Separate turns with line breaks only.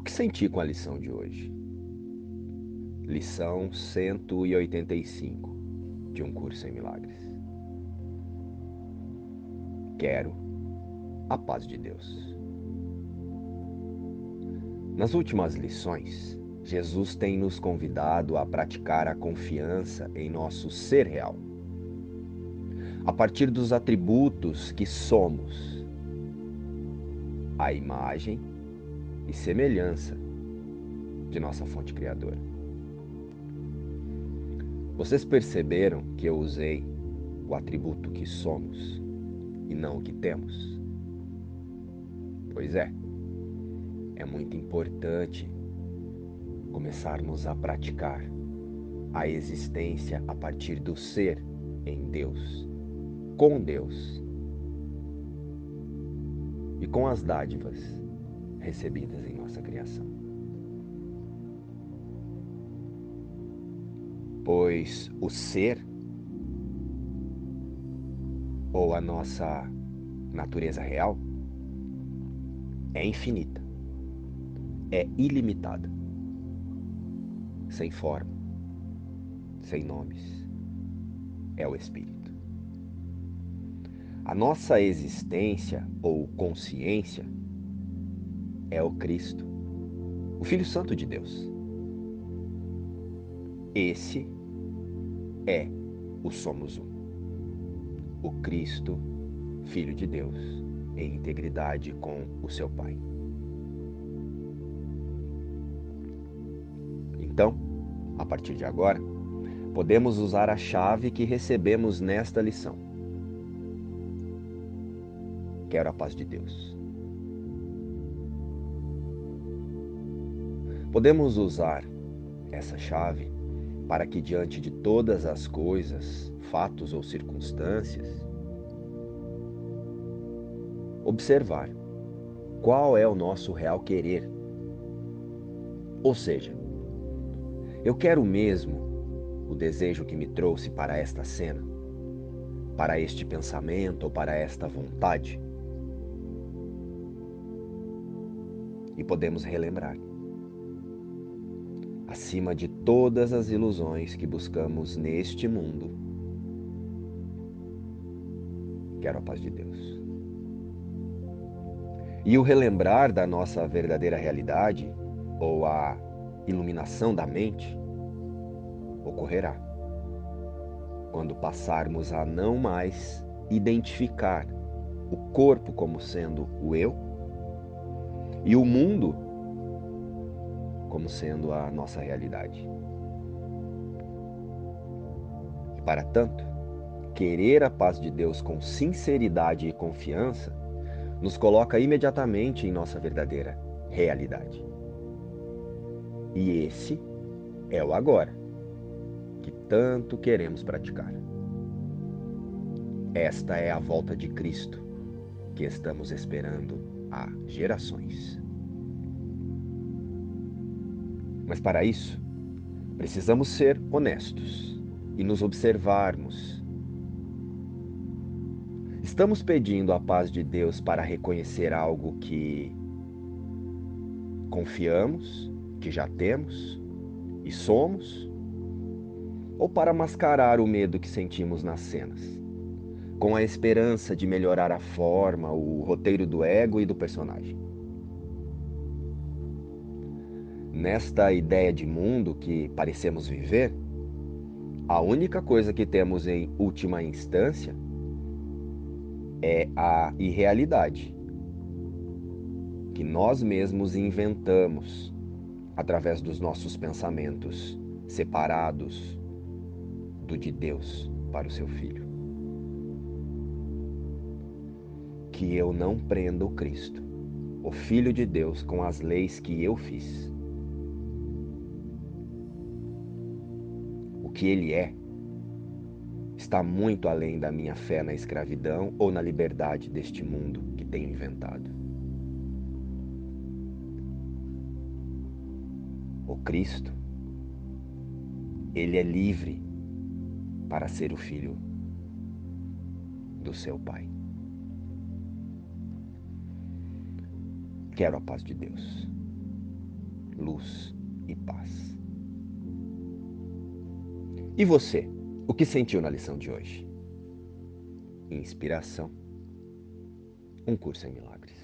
O que senti com a lição de hoje? Lição 185 de um curso em milagres. Quero a paz de Deus. Nas últimas lições, Jesus tem nos convidado a praticar a confiança em nosso ser real, a partir dos atributos que somos, a imagem e semelhança de nossa fonte criadora. Vocês perceberam que eu usei o atributo que somos e não o que temos? Pois é, é muito importante começarmos a praticar a existência a partir do ser em Deus, com Deus e com as dádivas recebidas em nossa criação. Pois o ser ou a nossa natureza real é infinita, é ilimitada sem forma, sem nomes. É o Espírito. A nossa existência ou consciência é o Cristo, o Filho Santo de Deus. Esse é o Somos Um. O Cristo, Filho de Deus, em integridade com o seu Pai. Então, a partir de agora, podemos usar a chave que recebemos nesta lição. Quero a paz de Deus. Podemos usar essa chave para que, diante de todas as coisas, fatos ou circunstâncias, observar qual é o nosso real querer. Ou seja, eu quero mesmo o desejo que me trouxe para esta cena, para este pensamento ou para esta vontade. E podemos relembrar. Acima de todas as ilusões que buscamos neste mundo, quero a paz de Deus. E o relembrar da nossa verdadeira realidade, ou a iluminação da mente ocorrerá quando passarmos a não mais identificar o corpo como sendo o eu e o mundo como sendo a nossa realidade. E para tanto, querer a paz de Deus com sinceridade e confiança nos coloca imediatamente em nossa verdadeira realidade. E esse é o agora, que tanto queremos praticar. Esta é a volta de Cristo que estamos esperando há gerações. Mas para isso, precisamos ser honestos e nos observarmos. Estamos pedindo a paz de Deus para reconhecer algo que confiamos que já temos e somos, ou para mascarar o medo que sentimos nas cenas, com a esperança de melhorar a forma, o roteiro do ego e do personagem. Nesta ideia de mundo que parecemos viver, a única coisa que temos em última instância é a irrealidade que nós mesmos inventamos através dos nossos pensamentos separados do de Deus para o seu filho. Que eu não prenda o Cristo, o Filho de Deus, com as leis que eu fiz. Que ele é está muito além da minha fé na escravidão ou na liberdade deste mundo que tenho inventado. o Cristo, ele é livre para ser o filho do seu Pai. Quero a paz de Deus. luz e paz. E você, o que sentiu na lição de hoje? Inspiração. Um curso em milagres.